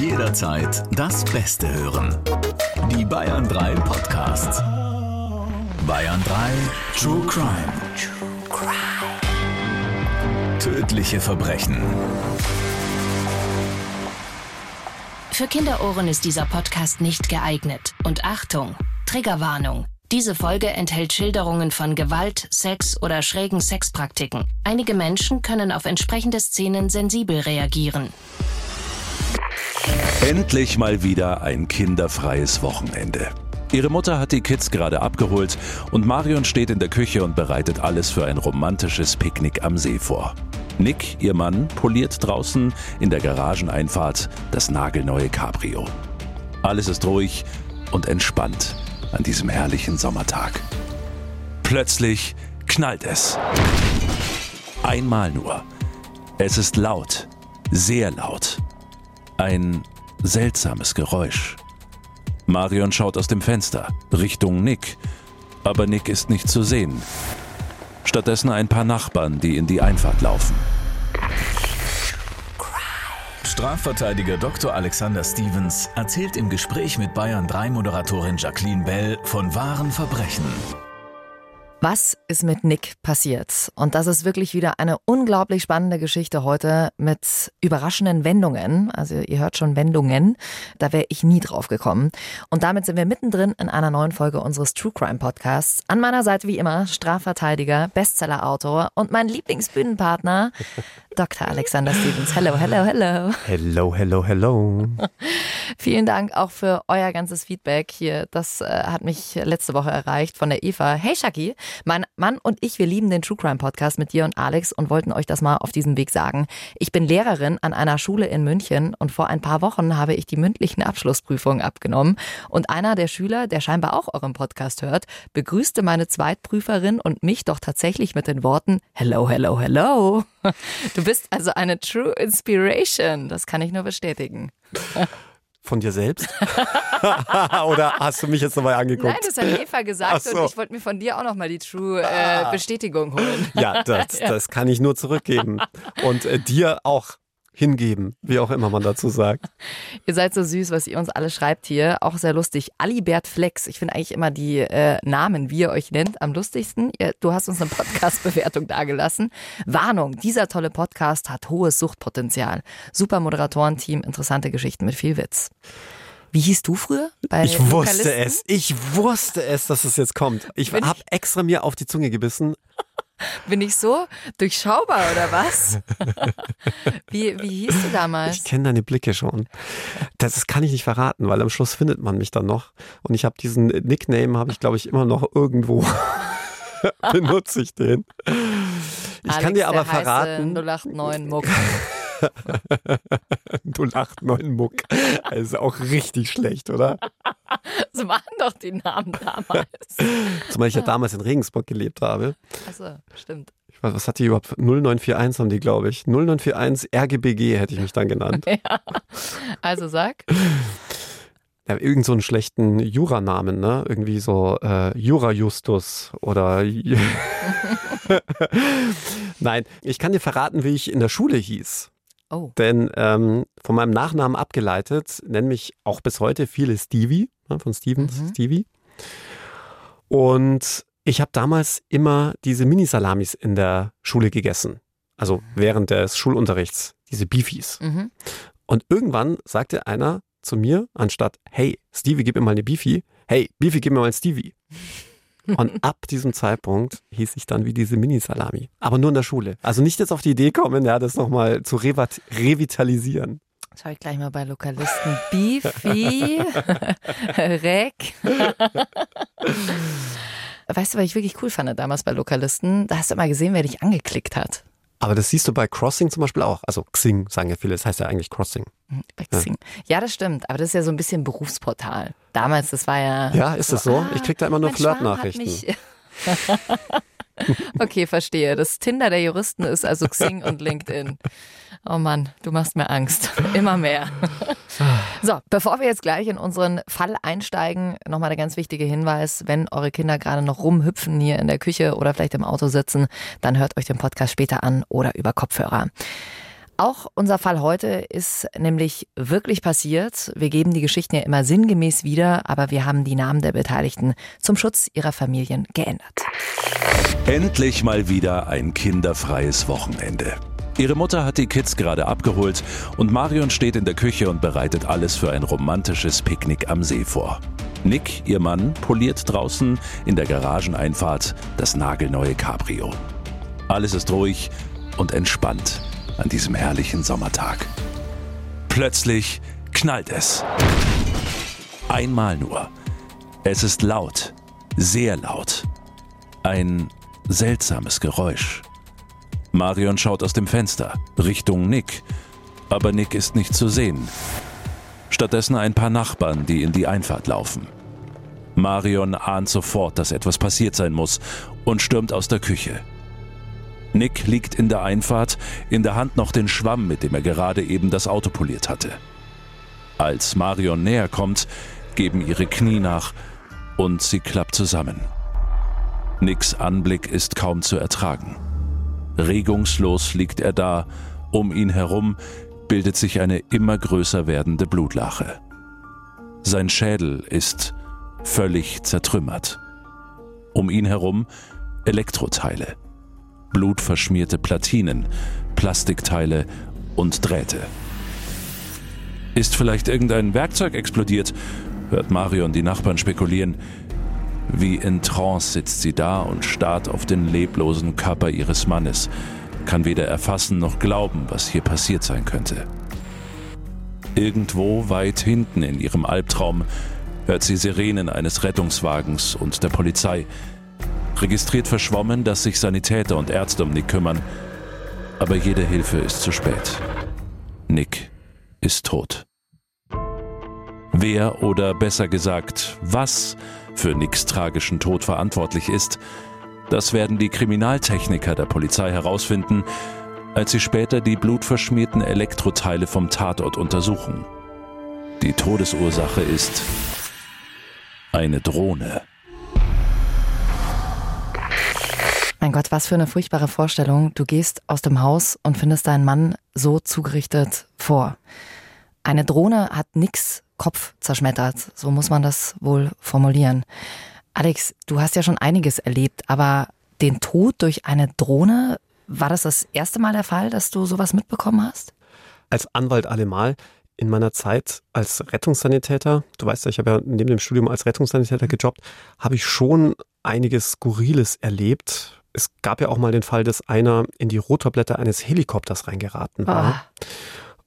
Jederzeit das Beste hören. Die Bayern 3 Podcasts. Bayern 3 True Crime. Tödliche Verbrechen. Für Kinderohren ist dieser Podcast nicht geeignet. Und Achtung, Triggerwarnung. Diese Folge enthält Schilderungen von Gewalt, Sex oder schrägen Sexpraktiken. Einige Menschen können auf entsprechende Szenen sensibel reagieren. Endlich mal wieder ein kinderfreies Wochenende. Ihre Mutter hat die Kids gerade abgeholt und Marion steht in der Küche und bereitet alles für ein romantisches Picknick am See vor. Nick, ihr Mann, poliert draußen in der Garageneinfahrt das nagelneue Cabrio. Alles ist ruhig und entspannt an diesem herrlichen Sommertag. Plötzlich knallt es. Einmal nur. Es ist laut, sehr laut. Ein seltsames Geräusch. Marion schaut aus dem Fenster Richtung Nick, aber Nick ist nicht zu sehen. Stattdessen ein paar Nachbarn, die in die Einfahrt laufen. Strafverteidiger Dr. Alexander Stevens erzählt im Gespräch mit Bayern 3 Moderatorin Jacqueline Bell von wahren Verbrechen. Was ist mit Nick passiert? Und das ist wirklich wieder eine unglaublich spannende Geschichte heute mit überraschenden Wendungen. Also ihr hört schon Wendungen. Da wäre ich nie drauf gekommen. Und damit sind wir mittendrin in einer neuen Folge unseres True Crime Podcasts. An meiner Seite wie immer Strafverteidiger, Bestsellerautor und mein Lieblingsbühnenpartner Dr. Alexander Stevens. Hello, hello, hello. Hello, hello, hello. Vielen Dank auch für euer ganzes Feedback hier. Das äh, hat mich letzte Woche erreicht von der Eva. Hey Shaki, mein Mann und ich, wir lieben den True Crime Podcast mit dir und Alex und wollten euch das mal auf diesem Weg sagen. Ich bin Lehrerin an einer Schule in München und vor ein paar Wochen habe ich die mündlichen Abschlussprüfungen abgenommen und einer der Schüler, der scheinbar auch euren Podcast hört, begrüßte meine Zweitprüferin und mich doch tatsächlich mit den Worten Hello, hello, hello. Du bist also eine True Inspiration. Das kann ich nur bestätigen. Von dir selbst? Oder hast du mich jetzt nochmal angeguckt? Nein, das hat Eva gesagt so. und ich wollte mir von dir auch nochmal die True äh, ah. Bestätigung holen. Ja das, ja. das kann ich nur zurückgeben. Und äh, dir auch hingeben, wie auch immer man dazu sagt. ihr seid so süß, was ihr uns alle schreibt hier. Auch sehr lustig. Alibert Flex. Ich finde eigentlich immer die äh, Namen, wie ihr euch nennt, am lustigsten. Ihr, du hast uns eine Podcast-Bewertung dagelassen. Warnung, dieser tolle Podcast hat hohes Suchtpotenzial. Super Moderatorenteam, interessante Geschichten mit viel Witz. Wie hieß du früher? ich wusste es. Ich wusste es, dass es jetzt kommt. Ich habe extra mir auf die Zunge gebissen. Bin ich so durchschaubar oder was? wie, wie hieß du damals? Ich kenne deine Blicke schon. Das, das, kann ich nicht verraten, weil am Schluss findet man mich dann noch. Und ich habe diesen Nickname, habe ich glaube ich immer noch irgendwo. Benutze ich den. Ich Alex, kann dir aber verraten. 089 Muck. 089 Muck. Also auch richtig schlecht, oder? So waren doch die Namen damals. Zumal ich ja damals in Regensburg gelebt habe. Achso, stimmt. Ich weiß, was hat die überhaupt? 0941 haben die, glaube ich. 0941 RGBG hätte ich mich dann genannt. Ja. Also sag. Ja, irgend so einen schlechten Juranamen, ne? Irgendwie so äh, Jura Justus oder Nein, ich kann dir verraten, wie ich in der Schule hieß. Oh. Denn ähm, von meinem Nachnamen abgeleitet nennen mich auch bis heute viele Stevie, ne, von Stevens, mhm. Stevie. Und ich habe damals immer diese Mini-Salamis in der Schule gegessen. Also während des Schulunterrichts, diese Beefies. Mhm. Und irgendwann sagte einer zu mir, anstatt, hey, Stevie, gib mir mal eine Beefy, hey, Beefy, gib mir mal ein Stevie. Und ab diesem Zeitpunkt hieß ich dann wie diese Mini-Salami. Aber nur in der Schule. Also nicht jetzt auf die Idee kommen, ja, das nochmal zu revitalisieren. Schau ich gleich mal bei Lokalisten. Beefy, Rek. weißt du, was ich wirklich cool fand damals bei Lokalisten? Da hast du immer gesehen, wer dich angeklickt hat. Aber das siehst du bei Crossing zum Beispiel auch. Also Xing sagen ja viele, das heißt ja eigentlich Crossing. Hm, bei Xing. Ja. ja, das stimmt. Aber das ist ja so ein bisschen Berufsportal. Damals, das war ja. Ja, ist so, das so? Ah, ich krieg da immer nur Flirtnachrichten. okay, verstehe. Das Tinder der Juristen ist also Xing und LinkedIn. Oh Mann, du machst mir Angst. Immer mehr. So, bevor wir jetzt gleich in unseren Fall einsteigen, nochmal der ganz wichtige Hinweis, wenn eure Kinder gerade noch rumhüpfen hier in der Küche oder vielleicht im Auto sitzen, dann hört euch den Podcast später an oder über Kopfhörer. Auch unser Fall heute ist nämlich wirklich passiert. Wir geben die Geschichten ja immer sinngemäß wieder, aber wir haben die Namen der Beteiligten zum Schutz ihrer Familien geändert. Endlich mal wieder ein kinderfreies Wochenende. Ihre Mutter hat die Kids gerade abgeholt und Marion steht in der Küche und bereitet alles für ein romantisches Picknick am See vor. Nick, ihr Mann, poliert draußen in der Garageneinfahrt das nagelneue Cabrio. Alles ist ruhig und entspannt an diesem herrlichen Sommertag. Plötzlich knallt es. Einmal nur. Es ist laut, sehr laut. Ein seltsames Geräusch. Marion schaut aus dem Fenster, Richtung Nick. Aber Nick ist nicht zu sehen. Stattdessen ein paar Nachbarn, die in die Einfahrt laufen. Marion ahnt sofort, dass etwas passiert sein muss und stürmt aus der Küche. Nick liegt in der Einfahrt, in der Hand noch den Schwamm, mit dem er gerade eben das Auto poliert hatte. Als Marion näher kommt, geben ihre Knie nach und sie klappt zusammen. Nicks Anblick ist kaum zu ertragen. Regungslos liegt er da, um ihn herum bildet sich eine immer größer werdende Blutlache. Sein Schädel ist völlig zertrümmert. Um ihn herum Elektroteile blutverschmierte Platinen, Plastikteile und Drähte. Ist vielleicht irgendein Werkzeug explodiert? hört Marion die Nachbarn spekulieren. Wie in Trance sitzt sie da und starrt auf den leblosen Körper ihres Mannes, kann weder erfassen noch glauben, was hier passiert sein könnte. Irgendwo weit hinten in ihrem Albtraum hört sie Sirenen eines Rettungswagens und der Polizei, registriert verschwommen, dass sich Sanitäter und Ärzte um Nick kümmern. Aber jede Hilfe ist zu spät. Nick ist tot. Wer oder besser gesagt, was für Nicks tragischen Tod verantwortlich ist, das werden die Kriminaltechniker der Polizei herausfinden, als sie später die blutverschmierten Elektroteile vom Tatort untersuchen. Die Todesursache ist eine Drohne. Mein Gott, was für eine furchtbare Vorstellung. Du gehst aus dem Haus und findest deinen Mann so zugerichtet vor. Eine Drohne hat nix Kopf zerschmettert. So muss man das wohl formulieren. Alex, du hast ja schon einiges erlebt, aber den Tod durch eine Drohne, war das das erste Mal der Fall, dass du sowas mitbekommen hast? Als Anwalt allemal. In meiner Zeit als Rettungssanitäter, du weißt ja, ich habe ja neben dem Studium als Rettungssanitäter gejobbt, habe ich schon einiges Skurriles erlebt es gab ja auch mal den Fall, dass einer in die Rotorblätter eines Helikopters reingeraten war.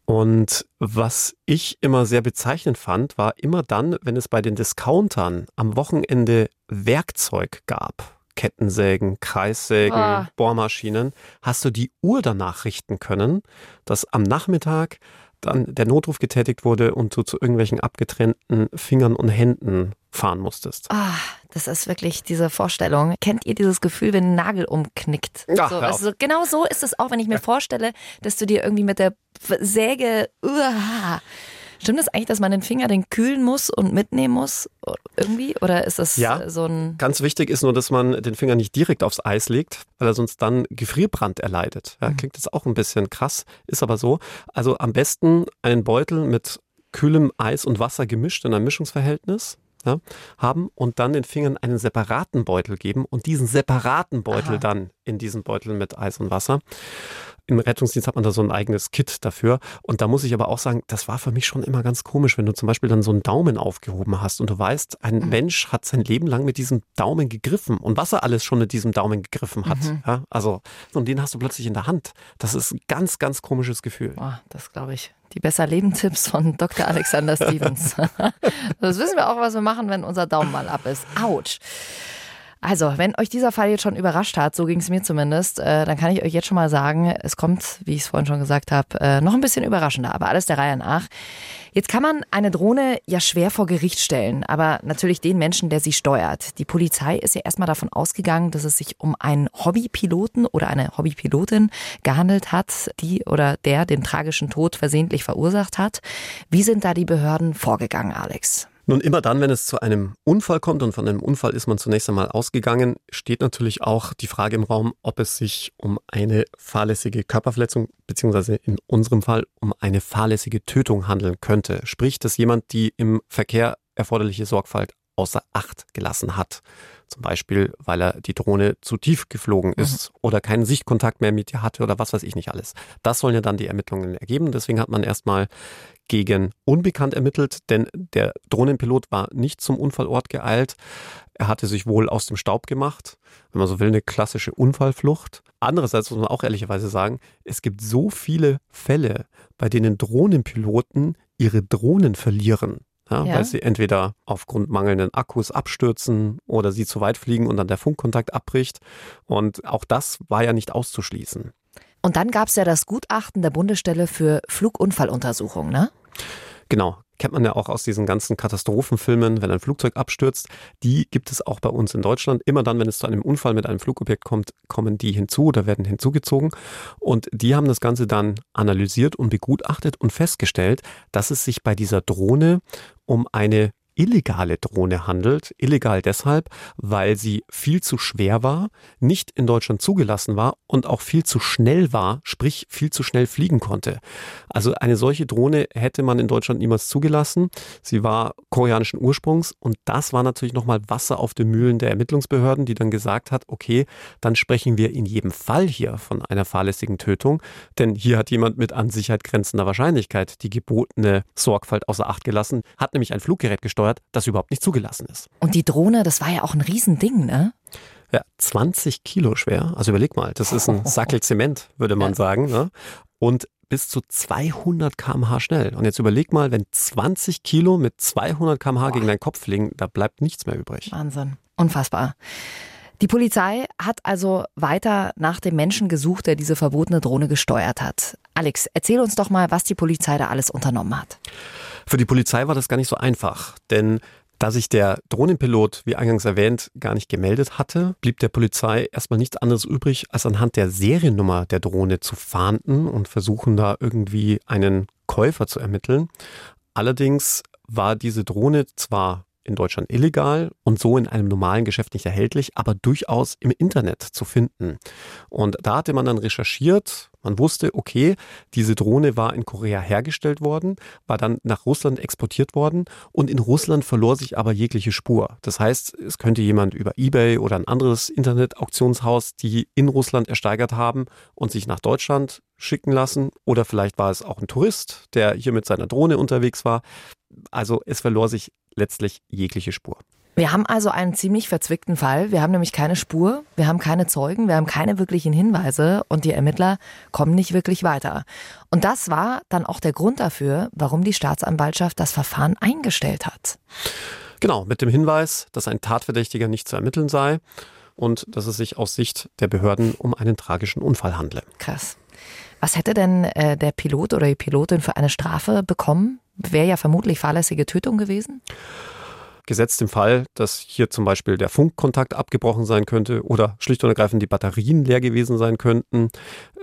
Oh. Und was ich immer sehr bezeichnend fand, war immer dann, wenn es bei den Discountern am Wochenende Werkzeug gab. Kettensägen, Kreissägen, oh. Bohrmaschinen, hast du die Uhr danach richten können, dass am Nachmittag dann der Notruf getätigt wurde und du zu irgendwelchen abgetrennten Fingern und Händen fahren musstest. Ah, das ist wirklich diese Vorstellung. Kennt ihr dieses Gefühl, wenn ein Nagel umknickt? Ach, so, also genau so ist es auch, wenn ich mir vorstelle, dass du dir irgendwie mit der Säge uah, Stimmt es das eigentlich, dass man den Finger den kühlen muss und mitnehmen muss irgendwie? Oder ist das ja, so ein. Ganz wichtig ist nur, dass man den Finger nicht direkt aufs Eis legt, weil er sonst dann Gefrierbrand erleidet. Ja, mhm. Klingt jetzt auch ein bisschen krass, ist aber so. Also am besten einen Beutel mit kühlem Eis und Wasser gemischt in einem Mischungsverhältnis ja, haben und dann den Fingern einen separaten Beutel geben und diesen separaten Beutel Aha. dann in diesen Beutel mit Eis und Wasser. Im Rettungsdienst hat man da so ein eigenes Kit dafür. Und da muss ich aber auch sagen, das war für mich schon immer ganz komisch, wenn du zum Beispiel dann so einen Daumen aufgehoben hast und du weißt, ein mhm. Mensch hat sein Leben lang mit diesem Daumen gegriffen und was er alles schon mit diesem Daumen gegriffen hat. Mhm. Ja, also, und den hast du plötzlich in der Hand. Das ist ein ganz, ganz komisches Gefühl. Boah, das glaube ich. Die besser Lebentipps von Dr. Alexander Stevens. das wissen wir auch, was wir machen, wenn unser Daumen mal ab ist. Autsch. Also, wenn euch dieser Fall jetzt schon überrascht hat, so ging es mir zumindest, äh, dann kann ich euch jetzt schon mal sagen, es kommt, wie ich es vorhin schon gesagt habe, äh, noch ein bisschen überraschender, aber alles der Reihe nach. Jetzt kann man eine Drohne ja schwer vor Gericht stellen, aber natürlich den Menschen, der sie steuert. Die Polizei ist ja erstmal davon ausgegangen, dass es sich um einen Hobbypiloten oder eine Hobbypilotin gehandelt hat, die oder der den tragischen Tod versehentlich verursacht hat. Wie sind da die Behörden vorgegangen, Alex? Nun, immer dann, wenn es zu einem Unfall kommt, und von einem Unfall ist man zunächst einmal ausgegangen, steht natürlich auch die Frage im Raum, ob es sich um eine fahrlässige Körperverletzung, beziehungsweise in unserem Fall um eine fahrlässige Tötung handeln könnte. Sprich, dass jemand die im Verkehr erforderliche Sorgfalt außer Acht gelassen hat. Zum Beispiel, weil er die Drohne zu tief geflogen ist mhm. oder keinen Sichtkontakt mehr mit ihr hatte oder was weiß ich nicht alles. Das sollen ja dann die Ermittlungen ergeben. Deswegen hat man erstmal gegen Unbekannt ermittelt, denn der Drohnenpilot war nicht zum Unfallort geeilt. Er hatte sich wohl aus dem Staub gemacht, wenn man so will, eine klassische Unfallflucht. Andererseits muss man auch ehrlicherweise sagen, es gibt so viele Fälle, bei denen Drohnenpiloten ihre Drohnen verlieren ja, ja. weil sie entweder aufgrund mangelnden Akkus abstürzen oder sie zu weit fliegen und dann der Funkkontakt abbricht. Und auch das war ja nicht auszuschließen. Und dann gab es ja das Gutachten der Bundesstelle für Flugunfalluntersuchung, ne? Genau, kennt man ja auch aus diesen ganzen Katastrophenfilmen, wenn ein Flugzeug abstürzt. Die gibt es auch bei uns in Deutschland. Immer dann, wenn es zu einem Unfall mit einem Flugobjekt kommt, kommen die hinzu oder werden hinzugezogen. Und die haben das Ganze dann analysiert und begutachtet und festgestellt, dass es sich bei dieser Drohne um eine illegale Drohne handelt. Illegal deshalb, weil sie viel zu schwer war, nicht in Deutschland zugelassen war und auch viel zu schnell war, sprich viel zu schnell fliegen konnte. Also eine solche Drohne hätte man in Deutschland niemals zugelassen. Sie war koreanischen Ursprungs und das war natürlich nochmal Wasser auf den Mühlen der Ermittlungsbehörden, die dann gesagt hat, okay, dann sprechen wir in jedem Fall hier von einer fahrlässigen Tötung, denn hier hat jemand mit an Sicherheit grenzender Wahrscheinlichkeit die gebotene Sorgfalt außer Acht gelassen, hat nämlich ein Fluggerät gesteuert gesteuert, das überhaupt nicht zugelassen ist. Und die Drohne, das war ja auch ein Riesending, ne? Ja, 20 Kilo schwer. Also überleg mal, das ist ein Sackel Zement, würde man ja. sagen. Ne? Und bis zu 200 km/h schnell. Und jetzt überleg mal, wenn 20 Kilo mit 200 km/h gegen deinen Kopf fliegen, da bleibt nichts mehr übrig. Wahnsinn. Unfassbar. Die Polizei hat also weiter nach dem Menschen gesucht, der diese verbotene Drohne gesteuert hat. Alex, erzähl uns doch mal, was die Polizei da alles unternommen hat. Für die Polizei war das gar nicht so einfach, denn da sich der Drohnenpilot, wie eingangs erwähnt, gar nicht gemeldet hatte, blieb der Polizei erstmal nichts anderes übrig, als anhand der Seriennummer der Drohne zu fahnden und versuchen da irgendwie einen Käufer zu ermitteln. Allerdings war diese Drohne zwar in Deutschland illegal und so in einem normalen Geschäft nicht erhältlich, aber durchaus im Internet zu finden. Und da hatte man dann recherchiert, man wusste, okay, diese Drohne war in Korea hergestellt worden, war dann nach Russland exportiert worden und in Russland verlor sich aber jegliche Spur. Das heißt, es könnte jemand über eBay oder ein anderes Internet-Auktionshaus, die in Russland ersteigert haben und sich nach Deutschland schicken lassen oder vielleicht war es auch ein Tourist, der hier mit seiner Drohne unterwegs war. Also es verlor sich letztlich jegliche Spur. Wir haben also einen ziemlich verzwickten Fall. Wir haben nämlich keine Spur, wir haben keine Zeugen, wir haben keine wirklichen Hinweise und die Ermittler kommen nicht wirklich weiter. Und das war dann auch der Grund dafür, warum die Staatsanwaltschaft das Verfahren eingestellt hat. Genau, mit dem Hinweis, dass ein Tatverdächtiger nicht zu ermitteln sei und dass es sich aus Sicht der Behörden um einen tragischen Unfall handle. Krass. Was hätte denn äh, der Pilot oder die Pilotin für eine Strafe bekommen? Wäre ja vermutlich fahrlässige Tötung gewesen? Gesetzt im Fall, dass hier zum Beispiel der Funkkontakt abgebrochen sein könnte oder schlicht und ergreifend die Batterien leer gewesen sein könnten,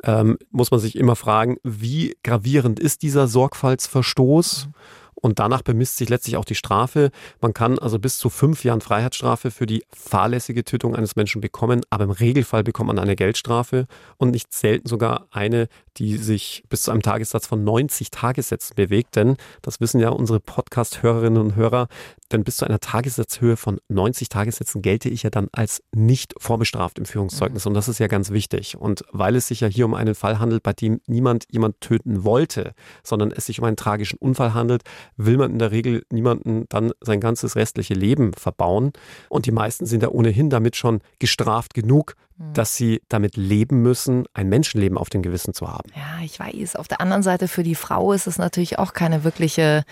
ähm, muss man sich immer fragen, wie gravierend ist dieser Sorgfaltsverstoß? Mhm. Und danach bemisst sich letztlich auch die Strafe. Man kann also bis zu fünf Jahren Freiheitsstrafe für die fahrlässige Tötung eines Menschen bekommen, aber im Regelfall bekommt man eine Geldstrafe und nicht selten sogar eine, die sich bis zu einem Tagessatz von 90 Tagessätzen bewegt. Denn das wissen ja unsere Podcast-Hörerinnen und Hörer, denn bis zu einer Tagessatzhöhe von 90 Tagessätzen gelte ich ja dann als nicht vorbestraft im Führungszeugnis. Mhm. Und das ist ja ganz wichtig. Und weil es sich ja hier um einen Fall handelt, bei dem niemand jemand töten wollte, sondern es sich um einen tragischen Unfall handelt, will man in der Regel niemanden dann sein ganzes restliche Leben verbauen. Und die meisten sind ja ohnehin damit schon gestraft genug, hm. dass sie damit leben müssen, ein Menschenleben auf dem Gewissen zu haben. Ja, ich weiß. Auf der anderen Seite für die Frau ist es natürlich auch keine wirkliche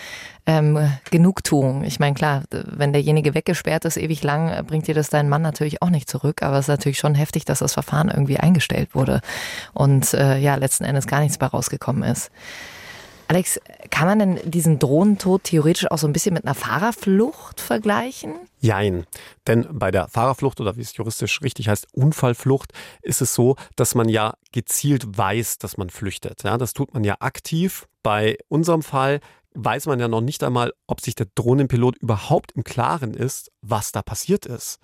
ähm, Genugtuung. Ich meine, klar, wenn derjenige weggesperrt ist ewig lang, bringt dir das deinen Mann natürlich auch nicht zurück. Aber es ist natürlich schon heftig, dass das Verfahren irgendwie eingestellt wurde und äh, ja, letzten Endes gar nichts bei rausgekommen ist. Alex, kann man denn diesen Drohnentod theoretisch auch so ein bisschen mit einer Fahrerflucht vergleichen? Jein. Denn bei der Fahrerflucht oder wie es juristisch richtig heißt, Unfallflucht, ist es so, dass man ja gezielt weiß, dass man flüchtet. Ja, das tut man ja aktiv. Bei unserem Fall weiß man ja noch nicht einmal, ob sich der Drohnenpilot überhaupt im Klaren ist, was da passiert ist.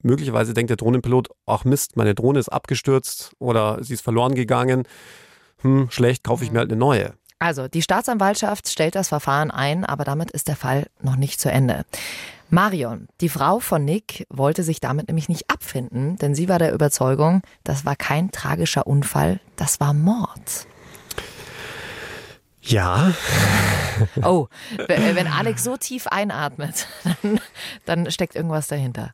Möglicherweise denkt der Drohnenpilot, ach Mist, meine Drohne ist abgestürzt oder sie ist verloren gegangen. Hm, schlecht, kaufe ich mir halt eine neue. Also, die Staatsanwaltschaft stellt das Verfahren ein, aber damit ist der Fall noch nicht zu Ende. Marion, die Frau von Nick, wollte sich damit nämlich nicht abfinden, denn sie war der Überzeugung, das war kein tragischer Unfall, das war Mord. Ja. Oh, wenn Alex so tief einatmet, dann, dann steckt irgendwas dahinter.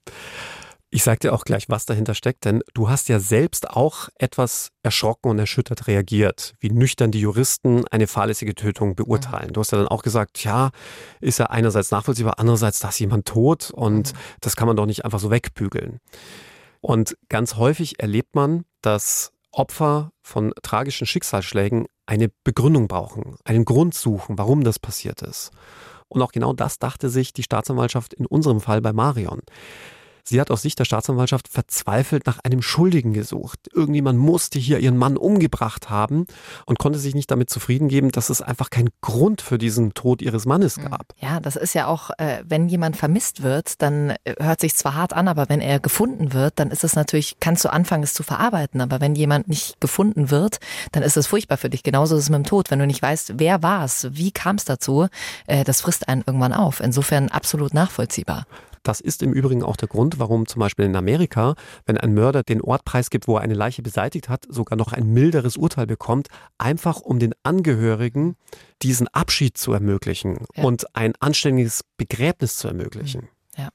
Ich sag dir auch gleich, was dahinter steckt, denn du hast ja selbst auch etwas erschrocken und erschüttert reagiert, wie nüchtern die Juristen eine fahrlässige Tötung beurteilen. Mhm. Du hast ja dann auch gesagt, ja, ist ja einerseits nachvollziehbar, andererseits, da ist jemand tot und mhm. das kann man doch nicht einfach so wegbügeln. Und ganz häufig erlebt man, dass Opfer von tragischen Schicksalsschlägen eine Begründung brauchen, einen Grund suchen, warum das passiert ist. Und auch genau das dachte sich die Staatsanwaltschaft in unserem Fall bei Marion. Sie hat aus Sicht der Staatsanwaltschaft verzweifelt nach einem Schuldigen gesucht. Irgendjemand musste hier ihren Mann umgebracht haben und konnte sich nicht damit zufrieden geben, dass es einfach keinen Grund für diesen Tod ihres Mannes hm. gab. Ja, das ist ja auch, äh, wenn jemand vermisst wird, dann äh, hört sich zwar hart an, aber wenn er gefunden wird, dann ist es natürlich, kannst du anfangen, es zu verarbeiten. Aber wenn jemand nicht gefunden wird, dann ist es furchtbar für dich. Genauso ist es mit dem Tod. Wenn du nicht weißt, wer war es, wie kam es dazu, äh, das frisst einen irgendwann auf. Insofern absolut nachvollziehbar. Das ist im Übrigen auch der Grund, warum zum Beispiel in Amerika, wenn ein Mörder den Ort preisgibt, wo er eine Leiche beseitigt hat, sogar noch ein milderes Urteil bekommt, einfach um den Angehörigen diesen Abschied zu ermöglichen ja. und ein anständiges Begräbnis zu ermöglichen. Ja.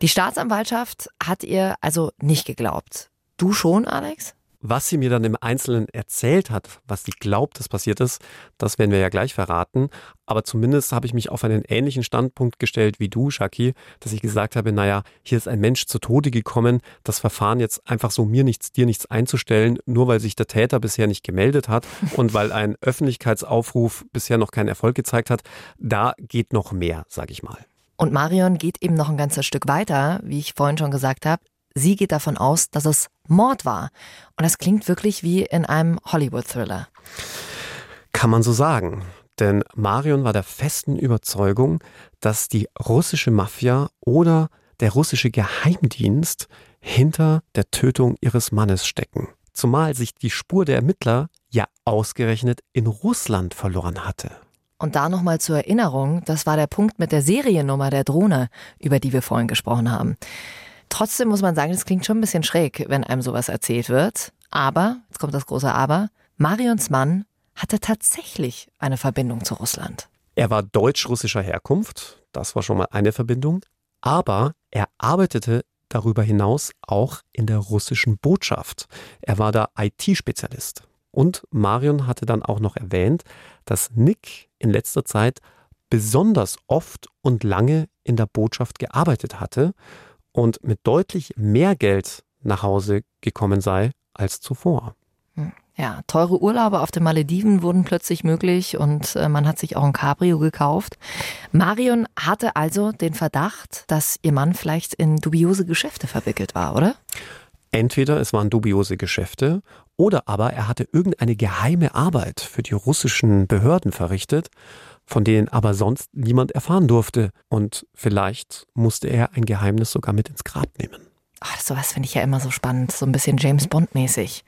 Die Staatsanwaltschaft hat ihr also nicht geglaubt. Du schon, Alex? Was sie mir dann im Einzelnen erzählt hat, was sie glaubt, dass passiert ist, das werden wir ja gleich verraten. Aber zumindest habe ich mich auf einen ähnlichen Standpunkt gestellt wie du, Shaki, dass ich gesagt habe, naja, hier ist ein Mensch zu Tode gekommen, das Verfahren jetzt einfach so mir nichts, dir nichts einzustellen, nur weil sich der Täter bisher nicht gemeldet hat und weil ein Öffentlichkeitsaufruf bisher noch keinen Erfolg gezeigt hat, da geht noch mehr, sage ich mal. Und Marion geht eben noch ein ganzes Stück weiter, wie ich vorhin schon gesagt habe. Sie geht davon aus, dass es Mord war. Und das klingt wirklich wie in einem Hollywood-Thriller. Kann man so sagen. Denn Marion war der festen Überzeugung, dass die russische Mafia oder der russische Geheimdienst hinter der Tötung ihres Mannes stecken. Zumal sich die Spur der Ermittler ja ausgerechnet in Russland verloren hatte. Und da nochmal zur Erinnerung, das war der Punkt mit der Seriennummer der Drohne, über die wir vorhin gesprochen haben. Trotzdem muss man sagen, es klingt schon ein bisschen schräg, wenn einem sowas erzählt wird. Aber, jetzt kommt das große Aber, Marions Mann hatte tatsächlich eine Verbindung zu Russland. Er war deutsch-russischer Herkunft, das war schon mal eine Verbindung, aber er arbeitete darüber hinaus auch in der russischen Botschaft. Er war da IT-Spezialist. Und Marion hatte dann auch noch erwähnt, dass Nick in letzter Zeit besonders oft und lange in der Botschaft gearbeitet hatte und mit deutlich mehr Geld nach Hause gekommen sei als zuvor. Hm. Ja, teure Urlaube auf den Malediven wurden plötzlich möglich und äh, man hat sich auch ein Cabrio gekauft. Marion hatte also den Verdacht, dass ihr Mann vielleicht in dubiose Geschäfte verwickelt war, oder? Entweder es waren dubiose Geschäfte oder aber er hatte irgendeine geheime Arbeit für die russischen Behörden verrichtet von denen aber sonst niemand erfahren durfte. Und vielleicht musste er ein Geheimnis sogar mit ins Grab nehmen. Ach, sowas finde ich ja immer so spannend, so ein bisschen James Bond mäßig.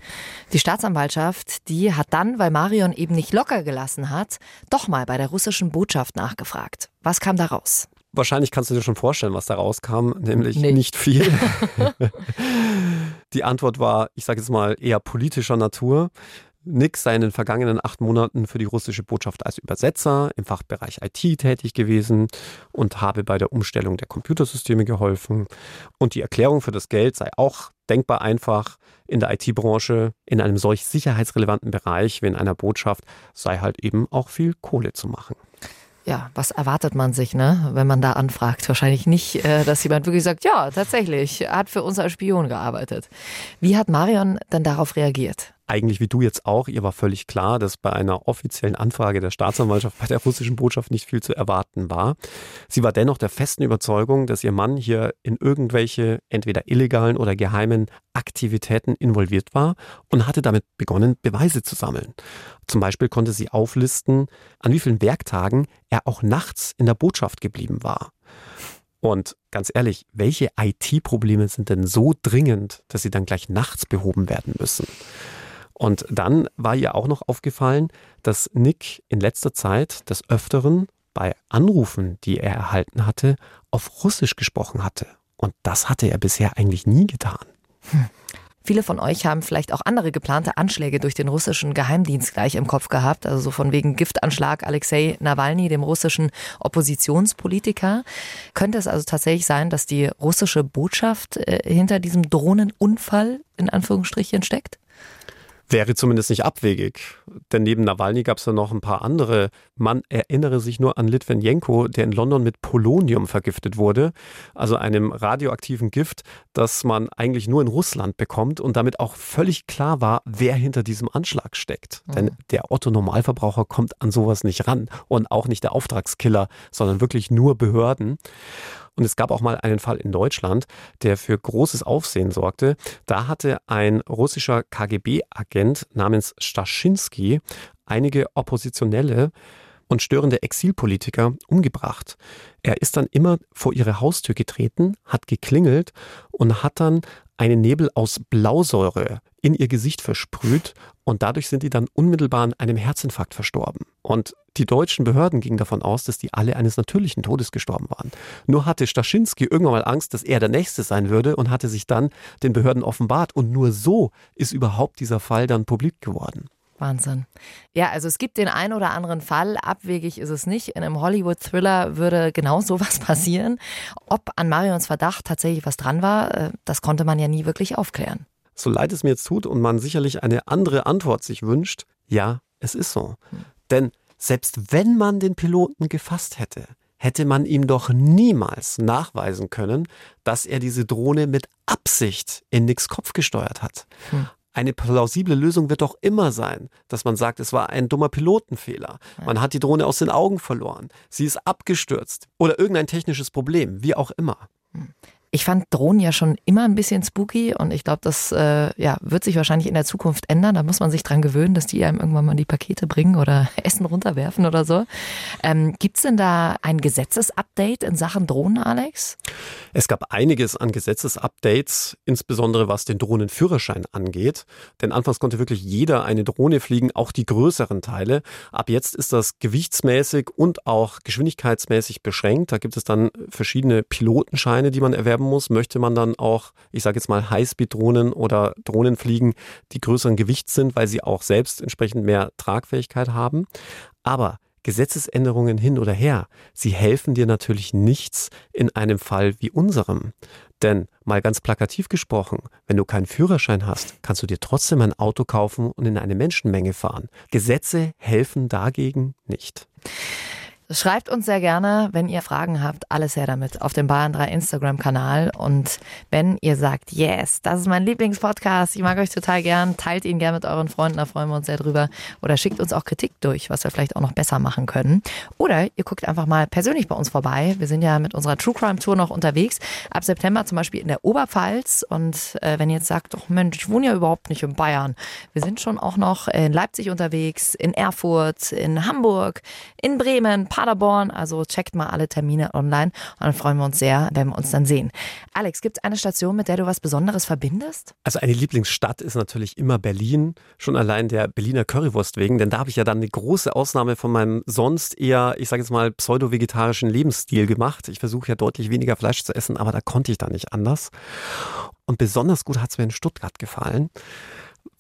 Die Staatsanwaltschaft, die hat dann, weil Marion eben nicht locker gelassen hat, doch mal bei der russischen Botschaft nachgefragt. Was kam da raus? Wahrscheinlich kannst du dir schon vorstellen, was da rauskam, nämlich nicht, nicht viel. Die Antwort war, ich sage jetzt mal, eher politischer Natur. Nick sei in den vergangenen acht Monaten für die russische Botschaft als Übersetzer im Fachbereich IT tätig gewesen und habe bei der Umstellung der Computersysteme geholfen. Und die Erklärung für das Geld sei auch denkbar einfach. In der IT-Branche, in einem solch sicherheitsrelevanten Bereich wie in einer Botschaft, sei halt eben auch viel Kohle zu machen. Ja, was erwartet man sich, ne, wenn man da anfragt? Wahrscheinlich nicht, äh, dass jemand wirklich sagt, ja, tatsächlich, er hat für uns als Spion gearbeitet. Wie hat Marion denn darauf reagiert? Eigentlich wie du jetzt auch, ihr war völlig klar, dass bei einer offiziellen Anfrage der Staatsanwaltschaft bei der russischen Botschaft nicht viel zu erwarten war. Sie war dennoch der festen Überzeugung, dass ihr Mann hier in irgendwelche entweder illegalen oder geheimen Aktivitäten involviert war und hatte damit begonnen, Beweise zu sammeln. Zum Beispiel konnte sie auflisten, an wie vielen Werktagen er auch nachts in der Botschaft geblieben war. Und ganz ehrlich, welche IT-Probleme sind denn so dringend, dass sie dann gleich nachts behoben werden müssen? Und dann war ihr auch noch aufgefallen, dass Nick in letzter Zeit des Öfteren bei Anrufen, die er erhalten hatte, auf Russisch gesprochen hatte. Und das hatte er bisher eigentlich nie getan. Hm. Viele von euch haben vielleicht auch andere geplante Anschläge durch den russischen Geheimdienst gleich im Kopf gehabt, also so von wegen Giftanschlag Alexei Nawalny, dem russischen Oppositionspolitiker. Könnte es also tatsächlich sein, dass die russische Botschaft äh, hinter diesem Drohnenunfall in Anführungsstrichen steckt? Wäre zumindest nicht abwegig. Denn neben Nawalny gab es da noch ein paar andere. Man erinnere sich nur an Litvenjenko, der in London mit Polonium vergiftet wurde, also einem radioaktiven Gift, das man eigentlich nur in Russland bekommt und damit auch völlig klar war, wer hinter diesem Anschlag steckt. Mhm. Denn der Otto-Normalverbraucher kommt an sowas nicht ran und auch nicht der Auftragskiller, sondern wirklich nur Behörden. Und es gab auch mal einen Fall in Deutschland, der für großes Aufsehen sorgte. Da hatte ein russischer KGB-Agent namens Staschinski einige Oppositionelle und störende Exilpolitiker umgebracht. Er ist dann immer vor ihre Haustür getreten, hat geklingelt und hat dann einen Nebel aus Blausäure in ihr Gesicht versprüht und dadurch sind die dann unmittelbar an einem Herzinfarkt verstorben. Und die deutschen Behörden gingen davon aus, dass die alle eines natürlichen Todes gestorben waren. Nur hatte Staschinski irgendwann mal Angst, dass er der Nächste sein würde und hatte sich dann den Behörden offenbart. Und nur so ist überhaupt dieser Fall dann publik geworden. Wahnsinn. Ja, also es gibt den einen oder anderen Fall, abwegig ist es nicht. In einem Hollywood-Thriller würde genau sowas passieren. Ob an Marions Verdacht tatsächlich was dran war, äh, das konnte man ja nie wirklich aufklären. So leid es mir jetzt tut und man sicherlich eine andere Antwort sich wünscht, ja, es ist so. Hm. Denn selbst wenn man den Piloten gefasst hätte, hätte man ihm doch niemals nachweisen können, dass er diese Drohne mit Absicht in Nicks Kopf gesteuert hat. Hm eine plausible Lösung wird doch immer sein, dass man sagt, es war ein dummer Pilotenfehler. Man hat die Drohne aus den Augen verloren. Sie ist abgestürzt. Oder irgendein technisches Problem, wie auch immer. Ich fand Drohnen ja schon immer ein bisschen spooky und ich glaube, das äh, ja, wird sich wahrscheinlich in der Zukunft ändern. Da muss man sich dran gewöhnen, dass die einem irgendwann mal die Pakete bringen oder Essen runterwerfen oder so. Ähm, Gibt es denn da ein Gesetzesupdate in Sachen Drohnen, Alex? Es gab einiges an Gesetzesupdates, insbesondere was den Drohnenführerschein angeht. Denn anfangs konnte wirklich jeder eine Drohne fliegen, auch die größeren Teile. Ab jetzt ist das gewichtsmäßig und auch geschwindigkeitsmäßig beschränkt. Da gibt es dann verschiedene Pilotenscheine, die man erwerben betreiben muss, möchte man dann auch, ich sage jetzt mal, Highspeed-Drohnen oder Drohnen fliegen, die größeren Gewichts sind, weil sie auch selbst entsprechend mehr Tragfähigkeit haben. Aber Gesetzesänderungen hin oder her, sie helfen dir natürlich nichts in einem Fall wie unserem. Denn mal ganz plakativ gesprochen, wenn du keinen Führerschein hast, kannst du dir trotzdem ein Auto kaufen und in eine Menschenmenge fahren. Gesetze helfen dagegen nicht. Schreibt uns sehr gerne, wenn ihr Fragen habt, alles her damit auf dem Bayern 3 Instagram-Kanal. Und wenn ihr sagt, yes, das ist mein Lieblingspodcast, ich mag euch total gern, teilt ihn gerne mit euren Freunden, da freuen wir uns sehr drüber. Oder schickt uns auch Kritik durch, was wir vielleicht auch noch besser machen können. Oder ihr guckt einfach mal persönlich bei uns vorbei. Wir sind ja mit unserer True Crime Tour noch unterwegs. Ab September zum Beispiel in der Oberpfalz. Und äh, wenn ihr jetzt sagt, oh Mensch, ich wohne ja überhaupt nicht in Bayern. Wir sind schon auch noch in Leipzig unterwegs, in Erfurt, in Hamburg, in Bremen, Paderborn. Also checkt mal alle Termine online und dann freuen wir uns sehr, wenn wir uns dann sehen. Alex, gibt es eine Station, mit der du was Besonderes verbindest? Also eine Lieblingsstadt ist natürlich immer Berlin. Schon allein der Berliner Currywurst wegen, denn da habe ich ja dann eine große Ausnahme von meinem sonst eher, ich sage jetzt mal, pseudo-vegetarischen Lebensstil gemacht. Ich versuche ja deutlich weniger Fleisch zu essen, aber da konnte ich da nicht anders. Und besonders gut hat es mir in Stuttgart gefallen.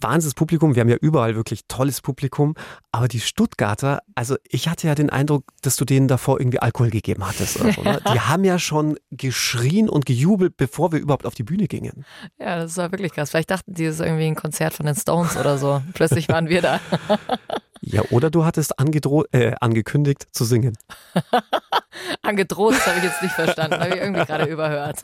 Wahnsinnspublikum. Wir haben ja überall wirklich tolles Publikum. Aber die Stuttgarter, also ich hatte ja den Eindruck, dass du denen davor irgendwie Alkohol gegeben hattest. Oder ne? Die haben ja schon geschrien und gejubelt, bevor wir überhaupt auf die Bühne gingen. Ja, das war wirklich krass. Vielleicht dachten die, das ist irgendwie ein Konzert von den Stones oder so. Plötzlich waren wir da. Ja, oder du hattest äh, angekündigt zu singen. Angedroht, das habe ich jetzt nicht verstanden, habe ich irgendwie gerade überhört.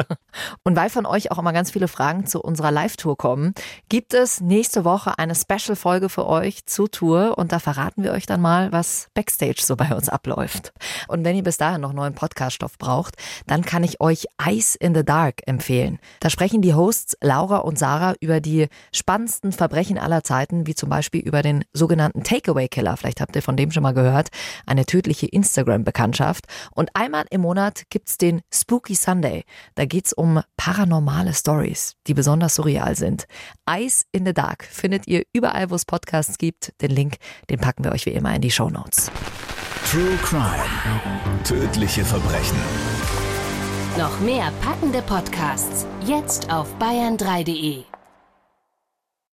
Und weil von euch auch immer ganz viele Fragen zu unserer Live-Tour kommen, gibt es nächste Woche eine Special-Folge für euch zur Tour und da verraten wir euch dann mal, was Backstage so bei uns abläuft. Und wenn ihr bis dahin noch neuen Podcaststoff braucht, dann kann ich euch Ice in the Dark empfehlen. Da sprechen die Hosts Laura und Sarah über die spannendsten Verbrechen aller Zeiten, wie zum Beispiel über den sogenannten Takeaway-Killer. Vielleicht habt ihr von dem schon mal gehört. Eine tödliche Instagram-Bekanntschaft. Und einmal im Monat gibt's den Spooky Sunday. Da geht's um paranormale Stories, die besonders surreal sind. Ice in the Dark findet ihr überall, wo es Podcasts gibt. Den Link, den packen wir euch wie immer in die Show Notes. True Crime. Tödliche Verbrechen. Noch mehr packende Podcasts jetzt auf bayern3.de.